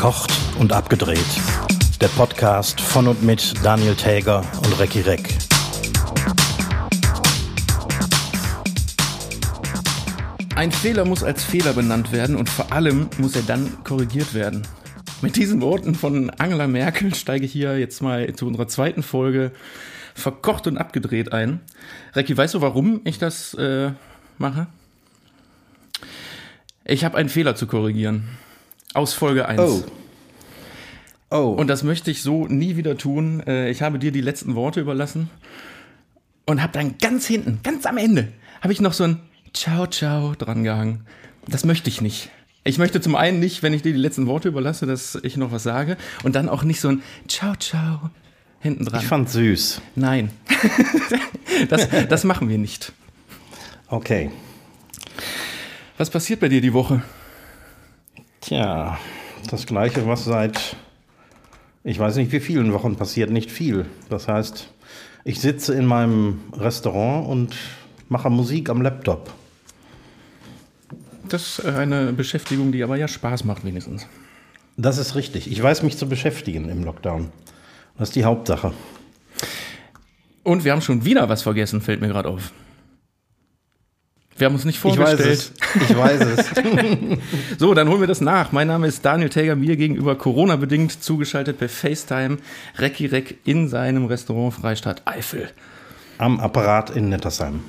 Verkocht und abgedreht. Der Podcast von und mit Daniel Täger und Recki Reck. Ein Fehler muss als Fehler benannt werden und vor allem muss er dann korrigiert werden. Mit diesen Worten von Angela Merkel steige ich hier jetzt mal zu unserer zweiten Folge verkocht und abgedreht ein. Recki, weißt du, warum ich das äh, mache? Ich habe einen Fehler zu korrigieren. Aus Folge 1. Oh. Oh. Und das möchte ich so nie wieder tun. Äh, Ich habe dir die letzten Worte überlassen und habe dann ganz hinten, ganz am Ende, habe ich noch so ein Ciao, ciao dran gehangen. Das möchte ich nicht. Ich möchte zum einen nicht, wenn ich dir die letzten Worte überlasse, dass ich noch was sage und dann auch nicht so ein Ciao, ciao hinten dran. ich fand süß. Nein, das, das machen wir nicht. Okay. Was passiert bei dir die Woche? Tja, das gleiche, was seit ich weiß nicht wie vielen Wochen passiert, nicht viel. Das heißt, ich sitze in meinem Restaurant und mache Musik am Laptop. Das ist eine Beschäftigung, die aber ja Spaß macht wenigstens. Das ist richtig. Ich weiß mich zu beschäftigen im Lockdown. Das ist die Hauptsache. Und wir haben schon wieder was vergessen, fällt mir gerade auf. Wir haben uns nicht Ich weiß vorgestellt. es. Ich weiß es. So, dann holen wir das nach. Mein Name ist Daniel Täger, mir gegenüber Corona-bedingt zugeschaltet per FaceTime. Recki Reck in seinem Restaurant Freistadt Eifel. Am Apparat in Nettersheim.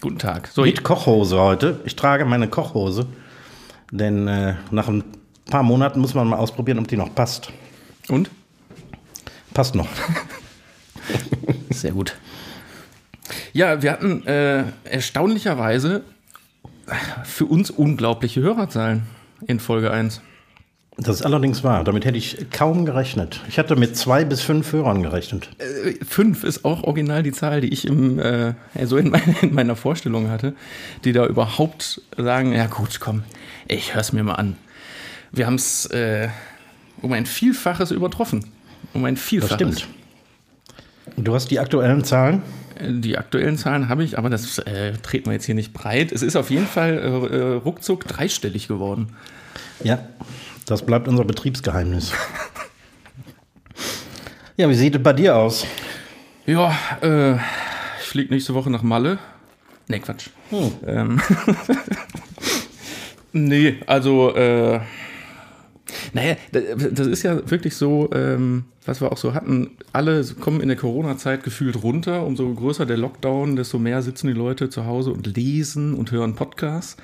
Guten Tag. So, Mit Kochhose heute. Ich trage meine Kochhose, denn äh, nach ein paar Monaten muss man mal ausprobieren, ob die noch passt. und? Passt noch. Sehr gut. Ja, wir hatten äh, erstaunlicherweise für uns unglaubliche Hörerzahlen in Folge 1. Das ist allerdings wahr. Damit hätte ich kaum gerechnet. Ich hatte mit zwei bis fünf Hörern gerechnet. Äh, Fünf ist auch original die Zahl, die ich im, äh, so in, meine, in meiner Vorstellung hatte, die da überhaupt sagen, ja gut, komm, ich hör's mir mal an. Wir haben es äh, um ein Vielfaches übertroffen. Um ein Das Vielfaches. stimmt. Du hast die aktuellen Zahlen? Die aktuellen Zahlen habe ich, aber das äh, treten wir jetzt hier nicht breit. Es ist auf jeden Fall äh, äh, ruckzuck dreistellig geworden. Ja. Das bleibt unser Betriebsgeheimnis. Ja, wie sieht es bei dir aus? Ja, äh, ich fliege nächste Woche nach Malle. Nee, Quatsch. Hm. Ähm, nee, also, äh, naja, da- das ist ja wirklich so, ähm, was wir auch so hatten. Alle kommen in der Corona-Zeit gefühlt runter. Umso größer der Lockdown, desto mehr sitzen die Leute zu Hause und lesen und hören Podcasts.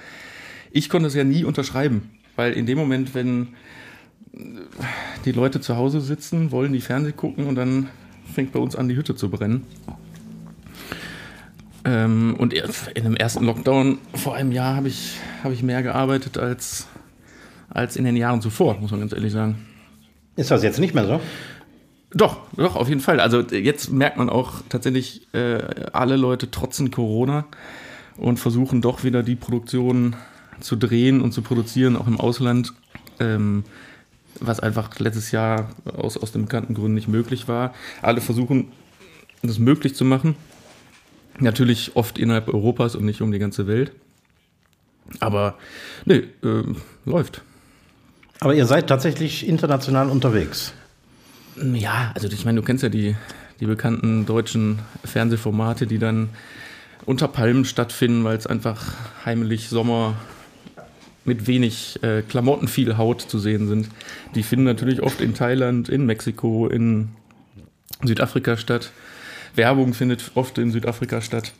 Ich konnte es ja nie unterschreiben, weil in dem Moment, wenn die Leute zu Hause sitzen, wollen die Fernseh gucken und dann fängt bei uns an, die Hütte zu brennen. Ähm, und in dem ersten Lockdown vor einem Jahr habe ich, habe ich mehr gearbeitet als, als in den Jahren zuvor, muss man ganz ehrlich sagen. Ist das jetzt nicht mehr so? Doch, doch, auf jeden Fall. Also jetzt merkt man auch tatsächlich, äh, alle Leute trotzen Corona und versuchen doch wieder die Produktion zu drehen und zu produzieren, auch im Ausland, ähm, was einfach letztes Jahr aus, aus den bekannten Gründen nicht möglich war. Alle versuchen, das möglich zu machen. Natürlich oft innerhalb Europas und nicht um die ganze Welt. Aber nee, äh, läuft. Aber ihr seid tatsächlich international unterwegs. Ja, also ich meine, du kennst ja die, die bekannten deutschen Fernsehformate, die dann unter Palmen stattfinden, weil es einfach heimlich Sommer mit wenig äh, Klamotten, viel Haut zu sehen sind. Die finden natürlich oft in Thailand, in Mexiko, in Südafrika statt. Werbung findet oft in Südafrika statt.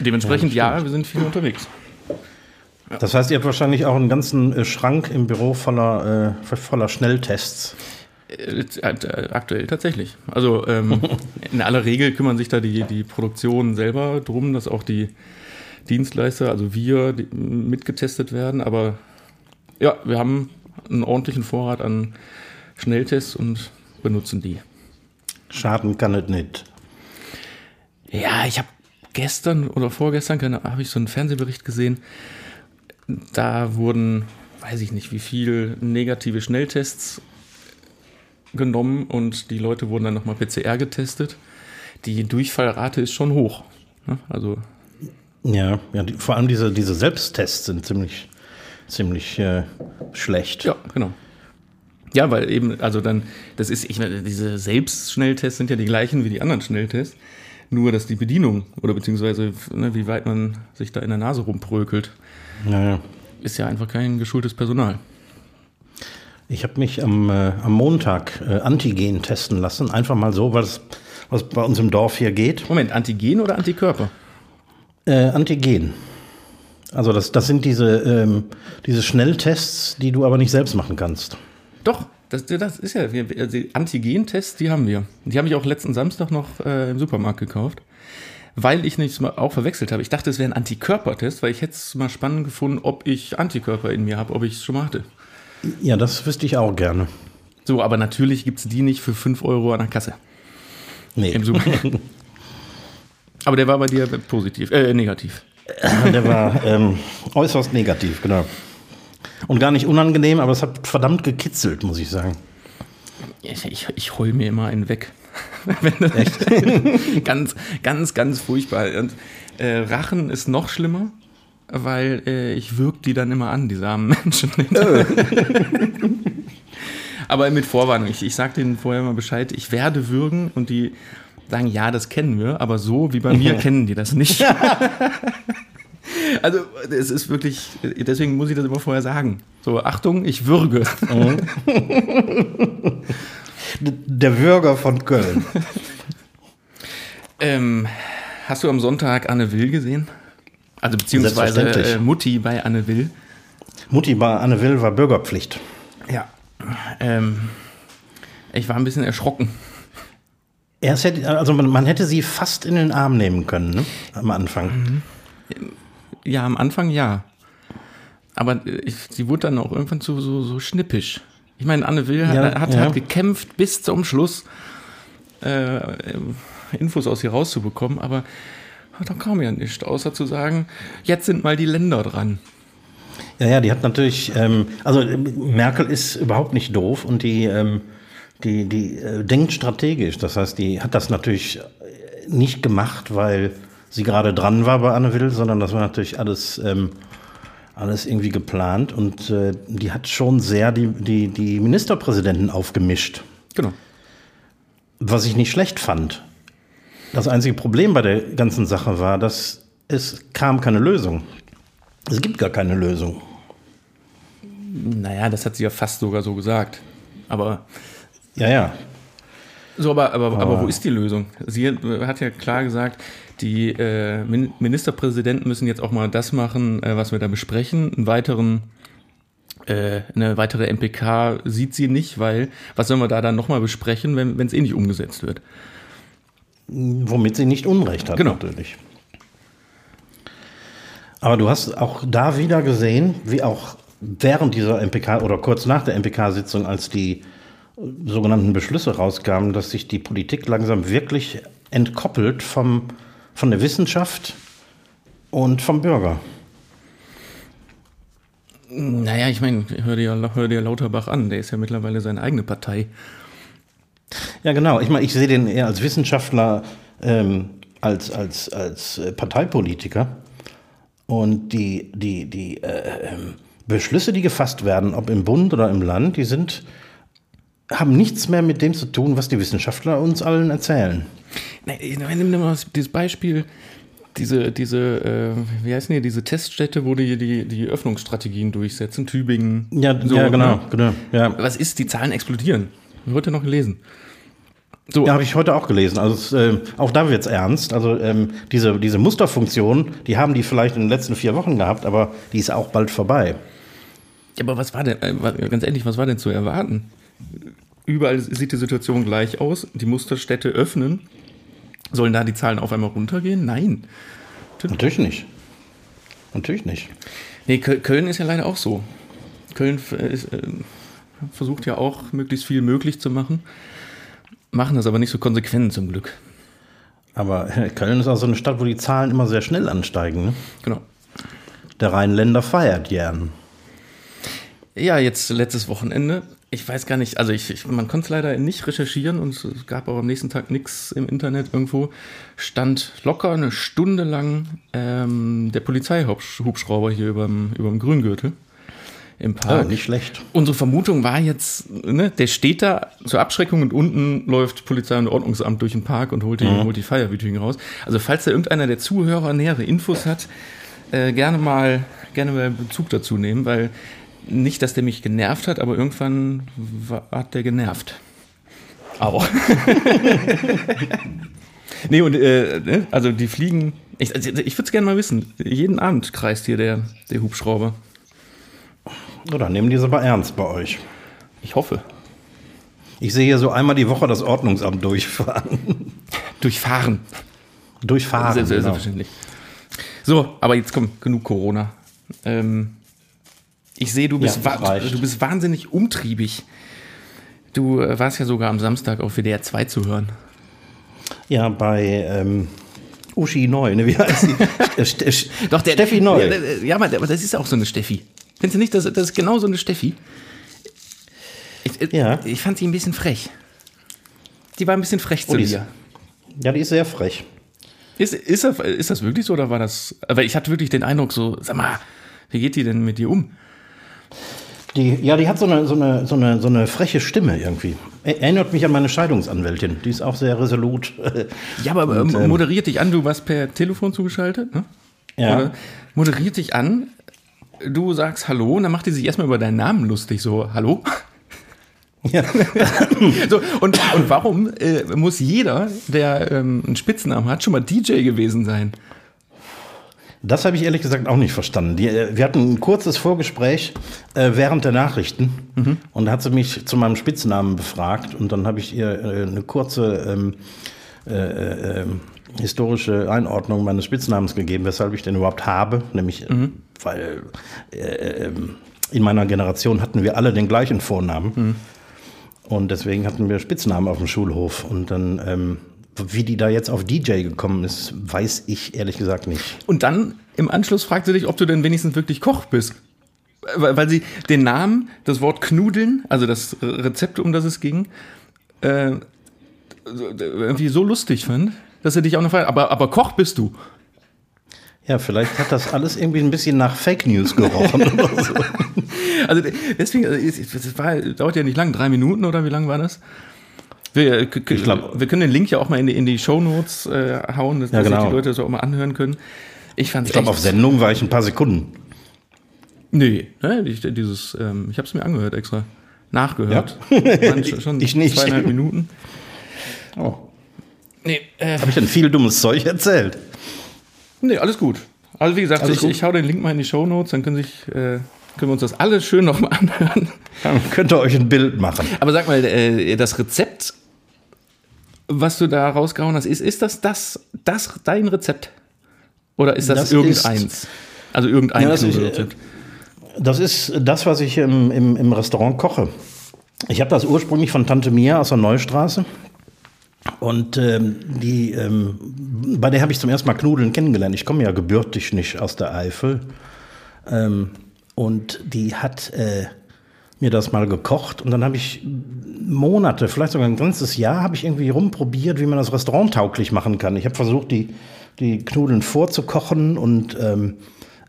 Dementsprechend, Ja, ja, wir sind viel unterwegs. Das heißt, ihr habt wahrscheinlich auch einen ganzen äh, Schrank im Büro voller, äh, voller Schnelltests. Äh, äh, Aktuell tatsächlich. Also ähm, in aller Regel kümmern sich da die, die Produktionen selber drum, dass auch die Dienstleister, also wir, die, mitgetestet werden. Aber ja, wir haben einen ordentlichen Vorrat an Schnelltests und benutzen die. Schaden kann es nicht. Ja, ich habe gestern oder vorgestern habe ich so einen Fernsehbericht gesehen. Da wurden, weiß ich nicht, wie viel negative Schnelltests genommen und die Leute wurden dann nochmal PCR getestet. Die Durchfallrate ist schon hoch. ne? Also Ja, ja die, vor allem diese, diese Selbsttests sind ziemlich, ziemlich äh, schlecht. Ja, genau. Ja, weil eben, also dann, das ist, ich meine, diese Selbstschnelltests sind ja die gleichen wie die anderen Schnelltests. Nur, dass die Bedienung oder beziehungsweise, ne, wie weit man sich da in der Nase rumprökelt, Naja. ist ja einfach kein geschultes Personal. Ich habe mich am, äh, am Montag äh, Antigen testen lassen. Einfach mal so, es was bei uns im Dorf hier geht. Moment, Antigen oder Antikörper? Äh, Antigen. Also das, das sind diese, ähm, diese Schnelltests, die du aber nicht selbst machen kannst. Doch, das, das ist ja, also die Antigen-Tests, die haben wir. Die habe ich auch letzten Samstag noch äh, im Supermarkt gekauft, weil ich nichts mal auch verwechselt habe. Ich dachte, es wäre ein Antikörpertest, weil ich hätte es mal spannend gefunden, ob ich Antikörper in mir habe, ob ich es schon mal hatte. Ja, das wüsste ich auch gerne. So, aber natürlich gibt es die nicht für 5 Euro an der Kasse Nee, im Supermarkt. aber der war bei dir positiv, äh, negativ. der war ähm, äußerst negativ, genau. Und gar nicht unangenehm, aber es hat verdammt gekitzelt, muss ich sagen. Ich, ich, ich heul mir immer einen weg. Wenn das- ganz, ganz, ganz furchtbar. Und äh, Rachen ist noch schlimmer, weil äh, ich wirke die dann immer an, diese armen Menschen. Aber mit Vorwarnung. Ich, ich sage denen vorher mal Bescheid, ich werde würgen und die sagen, ja, das kennen wir, aber so wie bei mir kennen die das nicht. Also es ist wirklich, deswegen muss ich das immer vorher sagen. So, Achtung, ich würge. Der Bürger von Köln. Ähm, hast du am Sonntag Anne Will gesehen? Also beziehungsweise äh, Mutti bei Anne Will. Mutti bei Anne Will war Bürgerpflicht. Ja. Ähm, ich war ein bisschen erschrocken. Erst hätte, also man, man hätte sie fast in den Arm nehmen können, ne? Am Anfang. Ja, am Anfang ja. Aber äh, ich, sie wurde dann auch irgendwann zu so, so schnippisch. Ich meine, Anne Will hat, Ja, hat, ja. hat gekämpft bis zum Schluss, äh, Infos aus ihr rauszubekommen, aber da kam ja nichts, außer zu sagen, jetzt sind mal die Länder dran. Ja, ja, die hat natürlich, ähm, also Merkel ist überhaupt nicht doof und die, ähm, die, die äh, denkt strategisch. Das heißt, die hat das natürlich nicht gemacht, weil sie gerade dran war bei Anne Will, sondern das war natürlich alles, ähm, alles irgendwie geplant und äh, die hat schon sehr die, die, die Ministerpräsidenten aufgemischt. Genau. Was ich nicht schlecht fand. Das einzige Problem bei der ganzen Sache war, dass es kam keine Lösung. Es gibt gar keine Lösung. Naja, das hat sie ja fast sogar so gesagt. Aber Ja, ja. So, aber, aber, aber wo ist die Lösung? Sie hat ja klar gesagt, die äh, Min- Ministerpräsidenten müssen jetzt auch mal das machen, äh, was wir da besprechen. Einen weiteren, äh, eine weitere MPK sieht sie nicht, weil was sollen wir da dann nochmal besprechen, wenn es eh nicht umgesetzt wird? Womit sie nicht Unrecht hat, Genau. natürlich. Aber du hast auch da wieder gesehen, wie auch während dieser MPK oder kurz nach der MPK-Sitzung, als die sogenannten Beschlüsse rauskamen, dass sich die Politik langsam wirklich entkoppelt vom, von der Wissenschaft und vom Bürger. Naja, ich meine, hör dir, hör dir Lauterbach an, der ist ja mittlerweile seine eigene Partei. Ja, genau. Ich meine, ich sehe den eher als Wissenschaftler, ähm, als, als, als äh, Parteipolitiker. Und die, die, die äh, ähm, Beschlüsse, die gefasst werden, ob im Bund oder im Land, die sind, haben nichts mehr mit dem zu tun, was die Wissenschaftler uns allen erzählen. Nee, ich- Nimm mal dieses Beispiel, diese, diese, äh, wie heißen die, diese Teststätte, wo die, die, die Öffnungsstrategien durchsetzen, Tübingen. Ja, so, ja genau, ne? genau. Ja. Was ist, die Zahlen explodieren. Heute noch gelesen. So, Ja, habe ich heute auch gelesen. Also es, äh, auch da wird's ernst. Also ähm, diese, diese Musterfunktion, die haben die vielleicht in den letzten vier Wochen gehabt, aber die ist auch bald vorbei. aber was war denn, äh, ganz ehrlich, was war denn zu erwarten? Überall sieht die Situation gleich aus. Die Musterstädte öffnen. Sollen da die Zahlen auf einmal runtergehen? Nein. Natürlich nicht. Natürlich nicht. Nee, Köl- Köln ist ja leider auch so. Köln f- ist, äh, versucht ja auch, möglichst viel möglich zu machen. Machen das aber nicht so konsequent zum Glück. Aber äh, Köln ist auch so eine Stadt, wo die Zahlen immer sehr schnell ansteigen. Ne? Genau. Der Rheinländer feiert gern. Ja, jetzt letztes Wochenende. Ich weiß gar nicht, also ich, ich, man konnte es leider nicht recherchieren und es gab auch am nächsten Tag nichts im Internet irgendwo. Stand locker eine Stunde lang ähm, der Polizeihubschrauber hier überm, überm Grüngürtel. im Park. Oh, nicht schlecht. Unsere Vermutung war jetzt, ne, der steht da zur Abschreckung und unten läuft Polizei und Ordnungsamt durch den Park und holt die, Mhm. holt die Feierwütigen raus. Also falls da irgendeiner der Zuhörer nähere Infos hat, äh, gerne mal gerne mal Bezug dazu nehmen, weil nicht, dass der mich genervt hat, aber irgendwann war, hat der genervt. Auch. nee, und äh, ne, also die fliegen. Ich, also ich würde es gerne mal wissen. Jeden Abend kreist hier der, der Hubschrauber. Oder nehmen die es aber ernst bei euch. Ich hoffe. Ich sehe hier so einmal die Woche das Ordnungsamt durchfahren. Durchfahren. Durchfahren. Sehr, sehr, genau. selbstverständlich. So, aber jetzt komm, genug Corona. Ähm, ich sehe, du bist, Ja, du bist wahnsinnig umtriebig. Du äh, warst ja sogar am Samstag auf WDR 2 zu hören. Ja, bei ähm, Uschi Neu, ne, wie heißt die? Äh, Doch, der, Steffi Neu. Ja, der- ja, aber aber das ist auch so eine Steffi. Findest du nicht, das, das ist genau so eine Steffi? Ich, äh, Ja. ich fand sie ein bisschen frech. Die war ein bisschen frech zu Oh, ist- dir. ja, die ist sehr frech. Ist, ist, das, ist das wirklich so oder war das. Weil ich hatte wirklich den Eindruck, so, sag mal, wie geht die denn mit dir um? Die, ja, die hat so eine, so, eine, so, eine, so eine freche Stimme irgendwie. Er- Erinnert mich an meine Scheidungsanwältin. Die ist auch sehr resolut. Ja, aber Und, ähm, ähm, moderiert dich an, du warst per Telefon zugeschaltet, ne? Ja. Oder moderiert dich an, du sagst Hallo und dann macht die sich erstmal über deinen Namen lustig, so Hallo? ja. So, und, und warum äh, muss jeder, der ähm, einen Spitznamen hat, schon mal DJ gewesen sein? Das habe ich ehrlich gesagt auch nicht verstanden. Die, äh, wir hatten ein kurzes Vorgespräch äh, während der Nachrichten und da hat sie mich zu meinem Spitznamen befragt und dann habe ich ihr äh, eine kurze ähm, äh, äh, ähm, historische Einordnung meines Spitznamens gegeben, weshalb ich den überhaupt habe, nämlich äh, weil äh, ähm, in meiner Generation hatten wir alle den gleichen Vornamen. Und deswegen hatten wir Spitznamen auf dem Schulhof. Und dann, ähm, wie die da jetzt auf DJ gekommen ist, weiß ich ehrlich gesagt nicht. Und dann im Anschluss fragt sie dich, ob du denn wenigstens wirklich Koch bist. Weil, weil sie den Namen, das Wort Knudeln, also das Rezept, um das es ging, äh, irgendwie so lustig fand, dass er dich auch noch fragt, aber, aber Koch bist du. Ja, vielleicht hat das alles irgendwie ein bisschen nach Fake News gerochen oder so. Also deswegen, also, es- es war, dauert ja nicht lang, drei Minuten oder wie lang war das? Wir, Ich glaub- wir können den Link ja auch mal in die, in die Shownotes äh, hauen, dass, Ja, dass sich genau. die Leute das auch mal anhören können. Ich Ich glaube, auf Sendung war ich ein paar Sekunden. Nee, ne, ich, dieses, ähm, ich habe es mir angehört extra. Nachgehört. Waren schon- schon Ich nicht. zweieinhalb Minuten. Oh. Nee, äh, Habe ich denn viel dummes Zeug erzählt? nee, alles gut. Also wie gesagt, ich, ich hau den Link mal in die Shownotes, dann können, sich, äh, können wir uns das alles schön nochmal anhören. Dann könnt ihr euch ein Bild machen. Aber sag mal, äh, das Rezept, was du da rausgehauen hast, ist, ist das, das das dein Rezept? Oder ist das, Das irgendeins? also irgendein Ja, das ist, Knödelrezept. Das ist das, was ich im, im, im Restaurant koche. Ich habe das ursprünglich von Tante Mia aus der Neustraße. Und ähm, die, ähm, bei der habe ich zum ersten Mal Knudeln kennengelernt. Ich komme ja gebürtig nicht aus der Eifel. Ähm, und die hat äh, mir das mal gekocht. Und dann habe ich Monate, vielleicht sogar ein ganzes Jahr, habe ich irgendwie rumprobiert, wie man das Restaurant tauglich machen kann. Ich habe versucht, die, die Knudeln vorzukochen und ähm,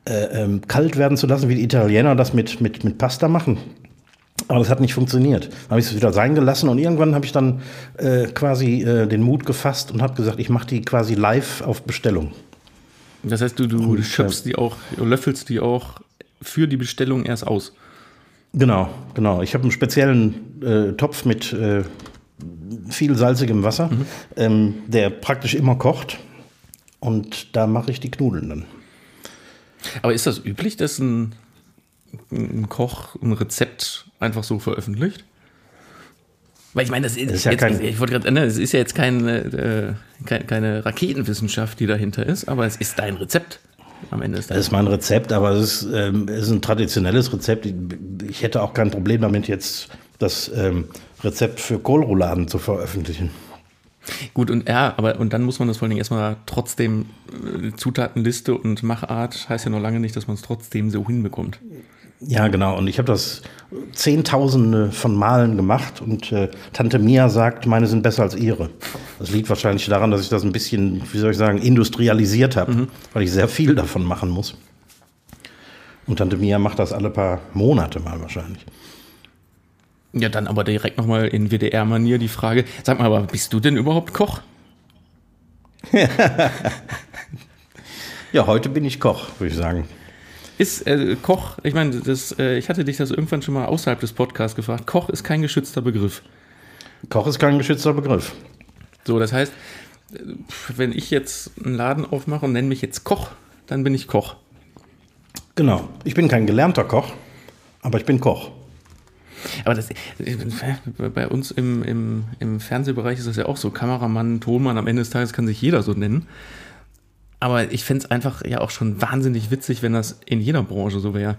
äh, ähm, kalt werden zu lassen, wie die Italiener das mit, mit, mit Pasta machen. Aber das hat nicht funktioniert. Dann habe ich es wieder sein gelassen und irgendwann habe ich dann äh, quasi äh, den Mut gefasst und habe gesagt, ich mache die quasi live auf Bestellung. Das heißt, du, du Und, schöpfst die auch, löffelst die auch für die Bestellung erst aus. Genau, genau. Ich habe einen speziellen äh, Topf mit äh, viel salzigem Wasser, ähm, der praktisch immer kocht. Und da mache ich die Knudeln dann. Aber ist das üblich, dass ein, ein Koch ein Rezept einfach so veröffentlicht? Weil ich meine, das ist, ist ja jetzt, kein- ich wollte gerade, ne, es ist ja jetzt kein, äh, kein, keine Raketenwissenschaft, die dahinter ist, aber es ist dein Rezept am Ende. Ist Das ist mein Rezept, aber es ist, ähm, es ist ein traditionelles Rezept. Ich, ich hätte auch kein Problem damit, jetzt das ähm, Rezept für Kohlrouladen zu veröffentlichen. Gut, und ja, aber und dann muss man das vor allen Dingen erstmal trotzdem, äh, Zutatenliste und Machart heißt ja noch lange nicht, dass man es trotzdem so hinbekommt. Ja, genau. Und ich habe das Zehntausende von Malen gemacht und äh, Tante Mia sagt, meine sind besser als ihre. Das liegt wahrscheinlich daran, dass ich das ein bisschen, wie soll ich sagen, industrialisiert habe, weil ich sehr viel davon machen muss. Und Tante Mia macht das alle paar Monate mal wahrscheinlich. Ja, dann aber direkt nochmal in WDR-Manier die Frage, sag mal, aber bist du denn überhaupt Koch? Ja, heute bin ich Koch, würde ich sagen. Ist äh, Koch, ich meine, das, äh, ich hatte dich das irgendwann schon mal außerhalb des Podcasts gefragt, Koch ist kein geschützter Begriff. Koch ist kein geschützter Begriff. So, das heißt, äh, wenn ich jetzt einen Laden aufmache und nenne mich jetzt Koch, dann bin ich Koch. Genau. Ich bin kein gelernter Koch, aber ich bin Koch. Aber das, bei uns im, im, im Fernsehbereich ist das ja auch so. Kameramann, Tonmann, am Ende des Tages kann sich jeder so nennen. Aber ich fände es einfach ja auch schon wahnsinnig witzig, wenn das in jeder Branche so wäre.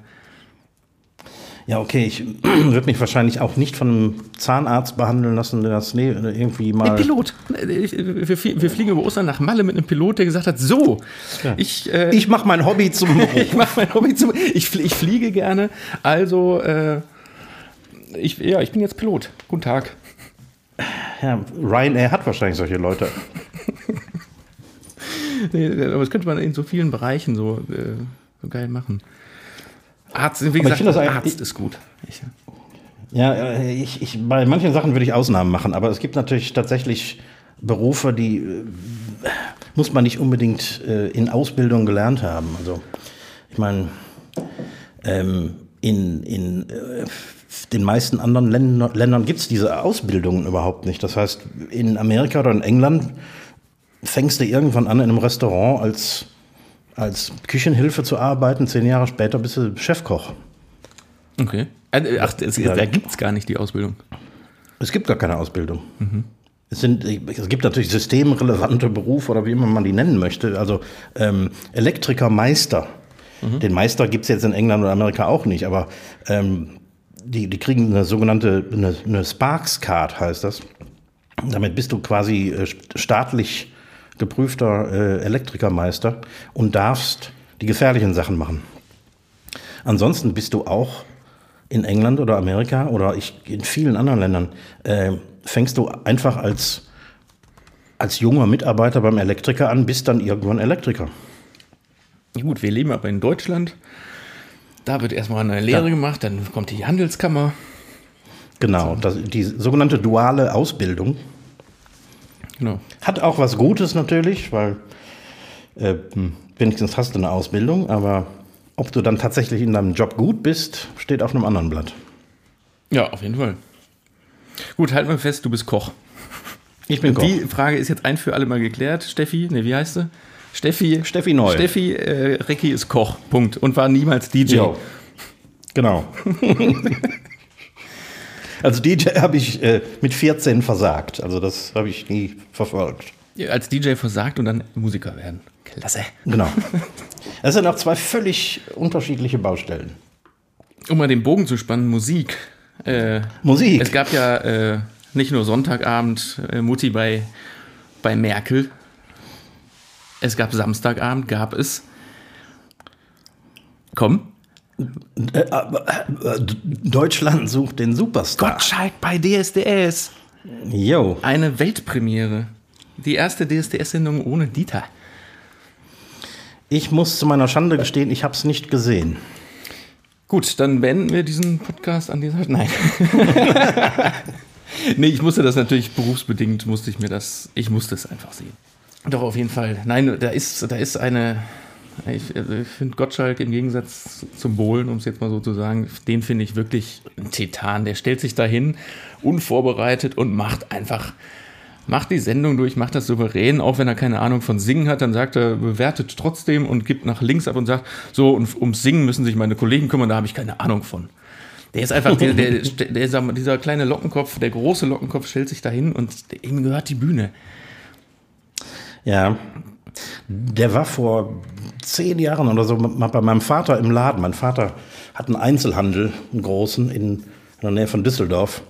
Ja, okay, ich würde mich wahrscheinlich auch nicht von einem Zahnarzt behandeln lassen, der das ne, irgendwie mal. Ein Pilot. Wir, fliegen über Ostern nach Malle mit einem Pilot, der gesagt hat: So, ja. ich, äh, ich mache mein Hobby zum Beruf. ich mache mein Hobby zum ich, ich fliege gerne, also äh, ich, ja, ich bin jetzt Pilot. Guten Tag. Ja, Ryanair hat wahrscheinlich solche Leute. Nee, aber das könnte man in so vielen Bereichen so, äh, so geil machen. Arzt, wie gesagt, Arzt ist gut. Ich, ja, äh, ich, ich, bei manchen Sachen würde ich Ausnahmen machen, aber es gibt natürlich tatsächlich Berufe, die äh, muss man nicht unbedingt äh, in Ausbildung gelernt haben. Also ich meine, ähm, in, in äh, den meisten anderen Länder, Ländern gibt es diese Ausbildungen überhaupt nicht. Das heißt, in Amerika oder in England fängst du irgendwann an, in einem Restaurant als, als Küchenhilfe zu arbeiten. Zehn Jahre später bist du Chefkoch. Okay. Äh, ach, es, ja. da gibt es gar nicht die Ausbildung. Es gibt gar keine Ausbildung. Mhm. Es, sind, es gibt natürlich systemrelevante Berufe oder wie immer man die nennen möchte. Also ähm, Elektrikermeister. Mhm. Den Meister gibt es jetzt in England oder Amerika auch nicht, aber ähm, die, die kriegen eine sogenannte eine, eine Sparks Card, heißt das. Damit bist du quasi äh, staatlich geprüfter äh, Elektrikermeister und darfst die gefährlichen Sachen machen. Ansonsten bist du auch in England oder Amerika oder ich, in vielen anderen Ländern, äh, fängst du einfach als, als junger Mitarbeiter beim Elektriker an, bist dann irgendwann Elektriker. Gut, wir leben aber in Deutschland. Da wird erstmal eine Lehre ja. gemacht, dann kommt die Handelskammer. Genau, das, die sogenannte duale Ausbildung. Genau. Hat auch was Gutes natürlich, weil äh, wenigstens hast du eine Ausbildung, aber ob du dann tatsächlich in deinem Job gut bist, steht auf einem anderen Blatt. Ja, auf jeden Fall. Gut, halten wir fest, du bist Koch. Ich bin Koch. Die Frage ist jetzt ein für alle Mal geklärt. Steffi, ne, wie heißt sie? Steffi. Steffi Neu. Steffi äh, Recki ist Koch. Punkt. Und war niemals DJ. Jo. Genau. also DJ habe ich äh, mit 14 versagt. Also das habe ich nie verfolgt. Ja, als DJ versagt und dann Musiker werden. Klasse. Genau. Das sind auch zwei völlig unterschiedliche Baustellen. Um mal den Bogen zu spannen, Musik. Äh, Musik. Es gab ja äh, nicht nur Sonntagabend äh, Mutti bei, bei Merkel, es gab Samstagabend, gab es. Komm. Deutschland sucht den Superstar. Gottschalk bei DSDS. Jo. Eine Weltpremiere. Die erste DSDS-Sendung ohne Dieter. Ich muss zu meiner Schande gestehen, ich habe es nicht gesehen. Gut, dann beenden wir diesen Podcast an dieser Nein. nee, ich musste das natürlich berufsbedingt, musste ich mir das, ich musste es einfach sehen. Doch, auf jeden Fall. Nein, da ist, da ist eine. Ich, also ich finde Gottschalk im Gegensatz zum Bohlen, um es jetzt mal so zu sagen, den finde ich wirklich ein Titan. Der stellt sich dahin, unvorbereitet und macht einfach, macht die Sendung durch, macht das souverän, auch wenn er keine Ahnung von Singen hat, dann sagt er, bewertet trotzdem und gibt nach links ab und sagt, so, und ums Singen müssen sich meine Kollegen kümmern, da habe ich keine Ahnung von. Der ist einfach, der, der, der, dieser kleine Lockenkopf, der große Lockenkopf stellt sich dahin und ihm gehört die Bühne. Ja. Der war vor zehn Jahren oder so bei meinem Vater im Laden. Mein Vater hat einen Einzelhandel, einen großen, in, der Nähe von Düsseldorf.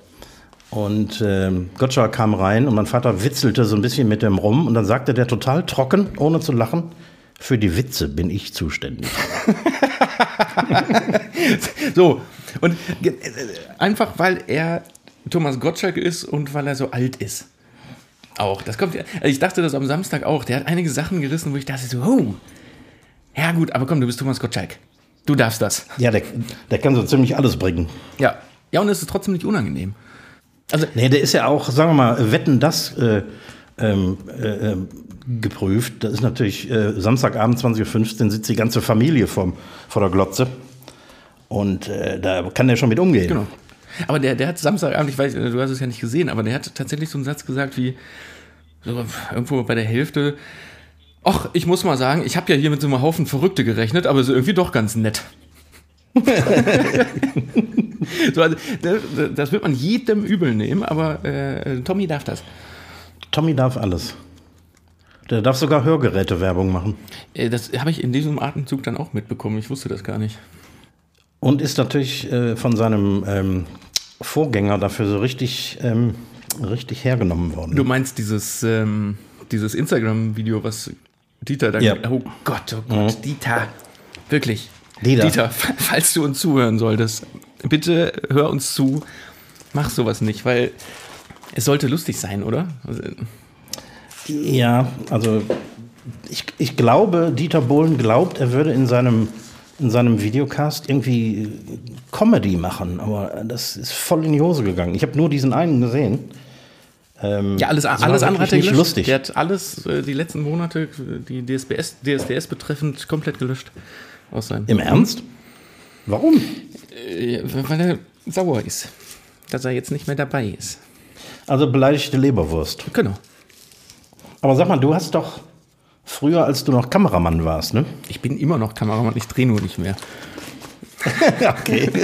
Und äh, Gottschalk kam rein und mein Vater witzelte so ein bisschen mit dem rum. Und dann sagte der total trocken, ohne zu lachen, für die Witze bin ich zuständig. so, und äh, einfach weil er Thomas Gottschalk ist und weil er so alt ist. Auch. Das kommt, also ich dachte das am Samstag auch. Der hat einige Sachen gerissen, wo ich dachte so, oh, ja gut, aber komm, du bist Thomas Gottschalk. Du darfst das. Ja, der, der kann so ziemlich alles bringen. Ja. Ja, und es ist trotzdem nicht unangenehm. Also, nee, der ist ja auch, sagen wir mal, Wetten das äh, ähm, äh, geprüft. Das ist natürlich äh, Samstagabend 20.15 Uhr sitzt die ganze Familie vom, vor der Glotze. Und äh, da kann der schon mit umgehen. Genau. Aber der, der hat Samstagabend, ich weiß, du hast es ja nicht gesehen, aber der hat tatsächlich so einen Satz gesagt wie so irgendwo bei der Hälfte. Ach, ich muss mal sagen, ich habe ja hier mit so einem Haufen Verrückte gerechnet, aber ist irgendwie doch ganz nett. so, also, das wird man jedem übel nehmen, aber äh, Tommy darf das. Tommy darf alles. Der darf sogar Hörgeräte-Werbung machen. Äh, das habe ich in diesem Atemzug dann auch mitbekommen. Ich wusste das gar nicht. Und ist natürlich äh, von seinem ähm, Vorgänger dafür so richtig, ähm, richtig hergenommen worden. Du meinst dieses, ähm, dieses Instagram-Video, was Dieter da. Ja. Oh Gott, oh Gott, Mhm. Dieter. Wirklich. Dieter. Dieter, falls du uns zuhören solltest, bitte hör uns zu. Mach sowas nicht, weil es sollte lustig sein, oder? Also, Ja, also ich, ich glaube, Dieter Bohlen glaubt, er würde in seinem, in seinem Videocast irgendwie Comedy machen, aber das ist voll in die Hose gegangen. Ich habe nur diesen einen gesehen. Ähm, Ja, alles, alles andere hat er nicht gelöscht. lustig. Der hat alles, äh, die letzten Monate, die DSBS, DSDS betreffend, komplett gelöscht. Aus seinem. Im Ernst? Warum? Äh, weil er sauer ist. Dass er jetzt nicht mehr dabei ist. Also beleidigte Leberwurst. Genau. Aber sag mal, du hast doch früher, als du noch Kameramann warst, ne? Ich bin immer noch Kameramann, ich drehe nur nicht mehr. Okay.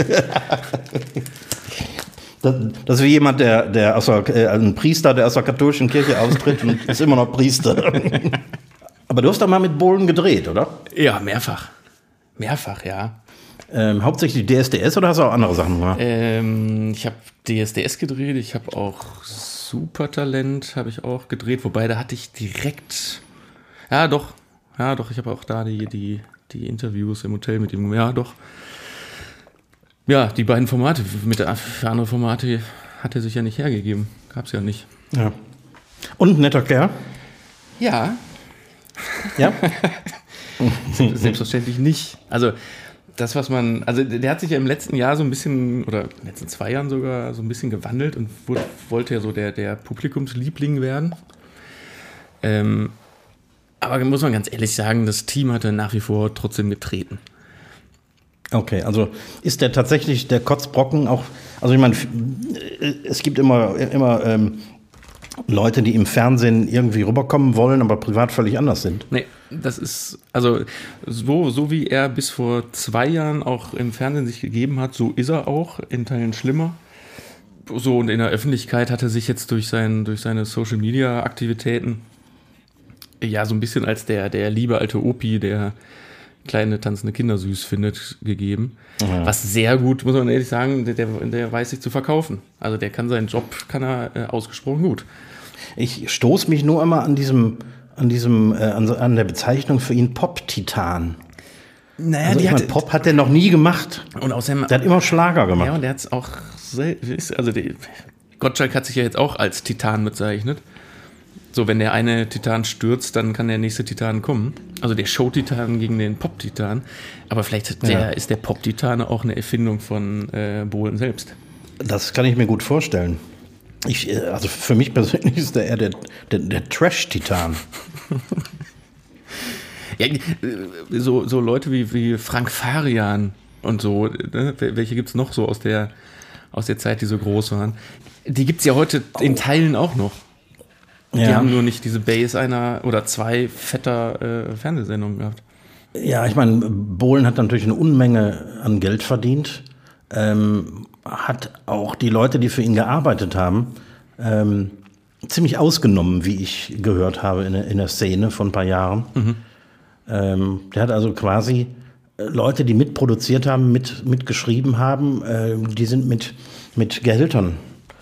Das, das ist wie jemand, der, der aus der, äh, ein Priester, der aus der katholischen Kirche austritt und ist immer noch Priester. Aber du hast doch mal mit Bohlen gedreht, oder? Ja, mehrfach. Mehrfach, ja. Ähm, hauptsächlich DSDS oder hast du auch andere Sachen gemacht? Ähm, ich habe DSDS gedreht, ich habe auch Supertalent habe ich auch gedreht, wobei da hatte ich direkt, ja doch, ja doch, ich habe auch da die, die, die Interviews im Hotel mit ihm, ja doch. Ja, die beiden Formate, mit der, für andere Formate hat er sich ja nicht hergegeben, gab's ja nicht. Ja. Und ein netter Kerl? Ja, Ja. Selbstverständlich nicht. Also das, was man, also der hat sich ja im letzten Jahr so ein bisschen, oder in den letzten zwei Jahren sogar so ein bisschen gewandelt und wurde, wollte ja so der, der Publikumsliebling werden. Ähm, aber muss man ganz ehrlich sagen, das Team hatte nach wie vor trotzdem getreten. Okay, also ist der tatsächlich der Kotzbrocken auch, also ich meine, äh, es gibt immer, immer ähm, Leute, die im Fernsehen irgendwie rüberkommen wollen, aber privat völlig anders sind. Nee, das ist, also so, so wie er bis vor zwei Jahren auch im Fernsehen sich gegeben hat, so ist er auch, in Teilen schlimmer. So, und in der Öffentlichkeit hat er sich jetzt durch, sein, durch seine Social Media Aktivitäten ja so ein bisschen als der, der liebe alte Opi, der kleine tanzende Kinder süß findet, gegeben. Was sehr gut, muss man ehrlich sagen, der, der, der weiß sich zu verkaufen. Also der kann seinen Job, kann er äh, ausgesprochen gut. Ich stoße mich nur immer an diesem, an diesem, äh, an, an der Bezeichnung für ihn Pop-Titan. Naja, Also ich mein, Pop hat der noch nie gemacht. und außerdem, Der hat immer Schlager Ja, gemacht. und der hat es auch selbst, also die, Gottschalk hat sich ja jetzt auch als Titan bezeichnet. So, wenn der eine Titan stürzt, dann kann der nächste Titan kommen. Also der Show-Titan gegen den Pop-Titan. Aber vielleicht der, Ja. ist der Pop-Titan auch eine Erfindung von äh, Bohlen selbst. Das kann ich mir gut vorstellen. Ich, äh, also für mich persönlich ist der eher der, der, der Trash-Titan. Ja, äh, so, so Leute wie, wie Frank Farian und so, ne? Wel- welche gibt es noch so aus der, aus der Zeit, die so groß waren? Die gibt es ja heute in Teilen auch noch. Die Ja. haben nur nicht diese Base einer oder zwei fetter äh, Fernsehsendungen gehabt. Ja, ich meine, Bohlen hat natürlich eine Unmenge an Geld verdient, ähm, hat auch die Leute, die für ihn gearbeitet haben, ähm, ziemlich ausgenommen, wie ich gehört habe in der, in der Szene vor ein paar Jahren. Ähm, der hat also quasi äh, Leute, die mitproduziert haben, mit, mitgeschrieben haben, äh, die sind mit, mit Gehältern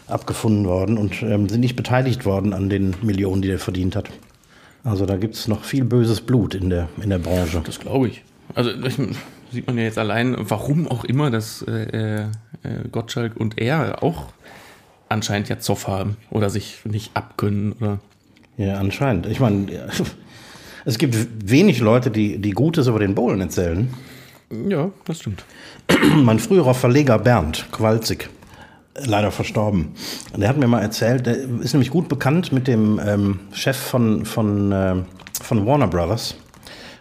abgefunden worden und ähm, sind nicht beteiligt worden an den Millionen, die er verdient hat. Also da gibt es noch viel böses Blut in der, in der Branche. Das glaube ich. Also ich, sieht man ja jetzt allein, warum auch immer, dass äh, äh, Gottschalk und er auch anscheinend ja Zoff haben oder sich nicht abkönnen oder Ja, anscheinend. Ich meine, ja, es gibt wenig Leute, die, die Gutes über den Bohlen erzählen. Ja, das stimmt. mein früherer Verleger Bernd Kowalzig, leider verstorben, der hat mir mal erzählt, der ist nämlich gut bekannt mit dem ähm, Chef von, von, äh, von Warner Brothers.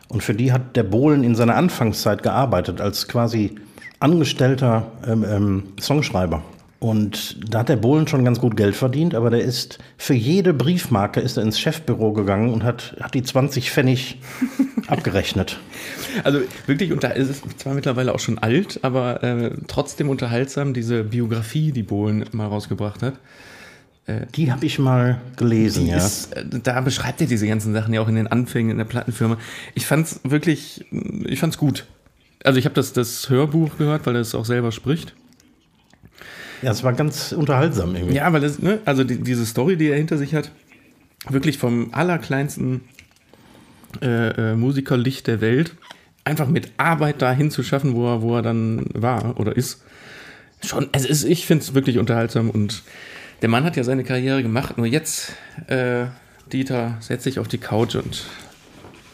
Und für die hat der Bohlen in seiner Anfangszeit gearbeitet als quasi angestellter ähm, ähm, Songschreiber. Und da hat der Bohlen schon ganz gut Geld verdient, aber der ist für jede Briefmarke ist er ins Chefbüro gegangen und hat, hat die 20 Pfennig abgerechnet. Also wirklich, unter, es ist zwar mittlerweile auch schon alt, aber äh, trotzdem unterhaltsam, diese Biografie, die Bohlen mal rausgebracht hat. Äh, die habe ich mal gelesen, ja. Ist, äh, da beschreibt er diese ganzen Sachen ja auch in den Anfängen in der Plattenfirma. Ich fand's wirklich, ich fand's gut. Also ich habe das, das Hörbuch gehört, weil er es auch selber spricht. Ja, es war ganz unterhaltsam irgendwie. Ja, weil das, ne, also die, diese Story, die er hinter sich hat, wirklich vom allerkleinsten äh, äh, Musikerlicht der Welt, einfach mit Arbeit dahin zu schaffen, wo er, wo er dann war oder ist. Schon, also ist, ich finde es wirklich unterhaltsam und der Mann hat ja seine Karriere gemacht, nur jetzt, äh, Dieter, setz dich auf die Couch und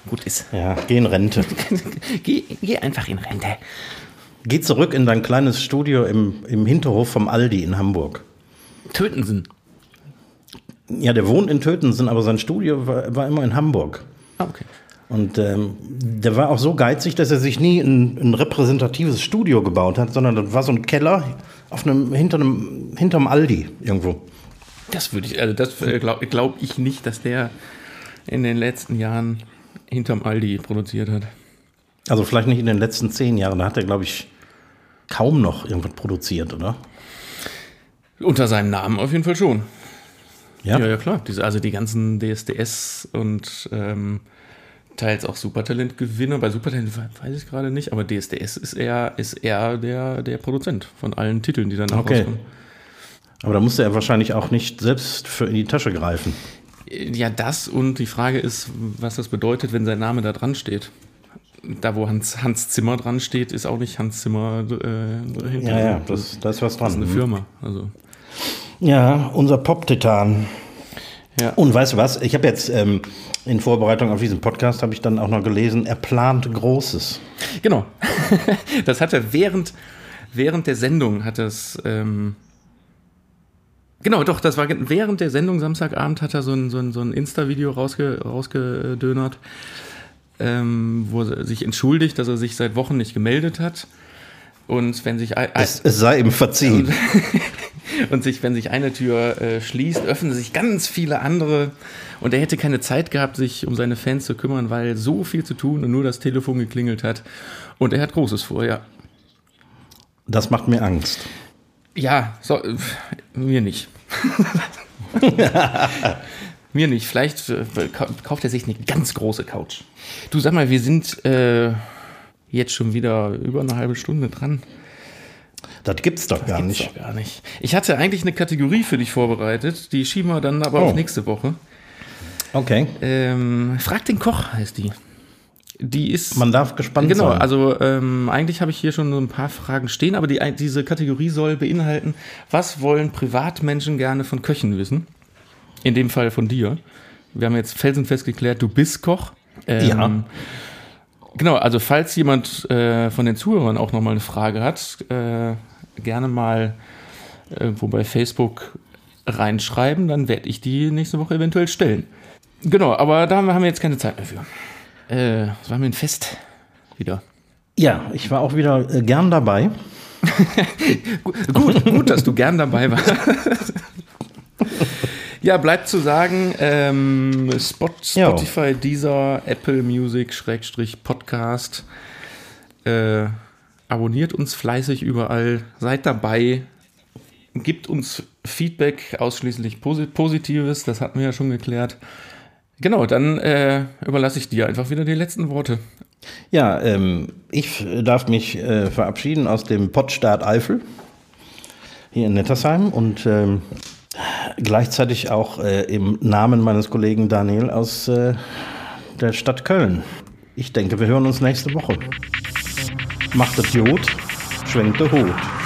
gut ist. Ja, geh in Rente. geh, geh einfach in Rente. Geh zurück in dein kleines Studio im, im Hinterhof vom Aldi in Hamburg. Tötensen. Ja, der wohnt in Tötensen, aber sein Studio war, war immer in Hamburg. Ah, okay. Und ähm, der war auch so geizig, dass er sich nie ein, ein, repräsentatives Studio gebaut hat, sondern das war so ein Keller auf einem, hinter einem, hinterm Aldi irgendwo. Das würde ich, also das äh, glaube glaub ich nicht, dass der in den letzten Jahren hinterm Aldi produziert hat. Also vielleicht nicht in den letzten zehn Jahren, da hat er, glaube ich, kaum noch irgendwas produziert, oder? Unter seinem Namen auf jeden Fall schon. Ja, ja, ja klar. Diese, also die ganzen DSDS und ähm, teils auch Supertalent-Gewinner. Bei Supertalent weiß ich gerade nicht, aber DSDS ist er, ist er der, der Produzent von allen Titeln, die dann okay. rauskommen. Aber da musste er wahrscheinlich auch nicht selbst für in die Tasche greifen. Ja, das und die Frage ist, was das bedeutet, wenn sein Name da dran steht da wo Hans, Hans Zimmer dran steht, ist auch nicht Hans Zimmer äh, hinter. Ja, ja, das, da ist was dran. Das ist eine mhm. Firma. Also. Ja, unser Pop-Titan. Ja. Und weißt du was? Ich habe jetzt ähm, in Vorbereitung auf diesen Podcast habe ich dann auch noch gelesen, er plant Großes. Genau. das hat er während, während der Sendung hat es. Ähm, genau, doch, das war während der Sendung Samstagabend hat er so ein, so ein, so ein Insta-Video rausge, rausgedönert ähm, wo er sich entschuldigt, dass er sich seit Wochen nicht gemeldet hat. Und wenn sich es, es sei ihm verziehen. Und, und, sich, wenn sich eine Tür äh, schließt, öffnen sich ganz viele andere. Und er hätte keine Zeit gehabt, sich um seine Fans zu kümmern, weil so viel zu tun und nur das Telefon geklingelt hat. Und er hat Großes vor, ja. Das macht mir Angst. Ja, so, äh, mir nicht. Mir nicht. Vielleicht äh, kauft er sich eine ganz große Couch. Du sag mal, wir sind äh, jetzt schon wieder über eine halbe Stunde dran. Das gibt's doch, das gar, gibt's nicht. doch gar nicht. Ich hatte eigentlich eine Kategorie für dich vorbereitet. Die schieben wir dann aber oh. auf nächste Woche. Okay. Ähm, Frag den Koch heißt die. Die ist. Man darf gespannt genau, sein. Genau, also ähm, eigentlich habe ich hier schon so ein paar Fragen stehen, aber die, diese Kategorie soll beinhalten, was wollen Privatmenschen gerne von Köchen wissen? In dem Fall von dir. Wir haben jetzt felsenfest geklärt, du bist Koch. Ähm, ja. Genau, also falls jemand äh, von den Zuhörern auch nochmal eine Frage hat, äh, gerne mal irgendwo bei Facebook reinschreiben, dann werde ich die nächste Woche eventuell stellen. Genau, aber da haben wir jetzt keine Zeit mehr für. Äh, das war mir ein Fest wieder. Ja, ich war auch wieder äh, gern dabei. gut, gut, dass du gern dabei warst. Ja, bleibt zu sagen, ähm, Spot, Spotify, Deezer, Apple Music, Schrägstrich Podcast. Äh, abonniert uns fleißig überall, seid dabei, gibt uns Feedback, ausschließlich Positives, das hatten wir ja schon geklärt. Genau, dann äh, überlasse ich dir einfach wieder die letzten Worte. Ja, ähm, ich darf mich äh, verabschieden aus dem Pottstaat Eifel hier in Nettersheim und ähm, Gleichzeitig auch äh, im Namen meines Kollegen Daniel aus äh, der Stadt Köln. Ich denke, wir hören uns nächste Woche. Macht es gut, schwenkt der Hut.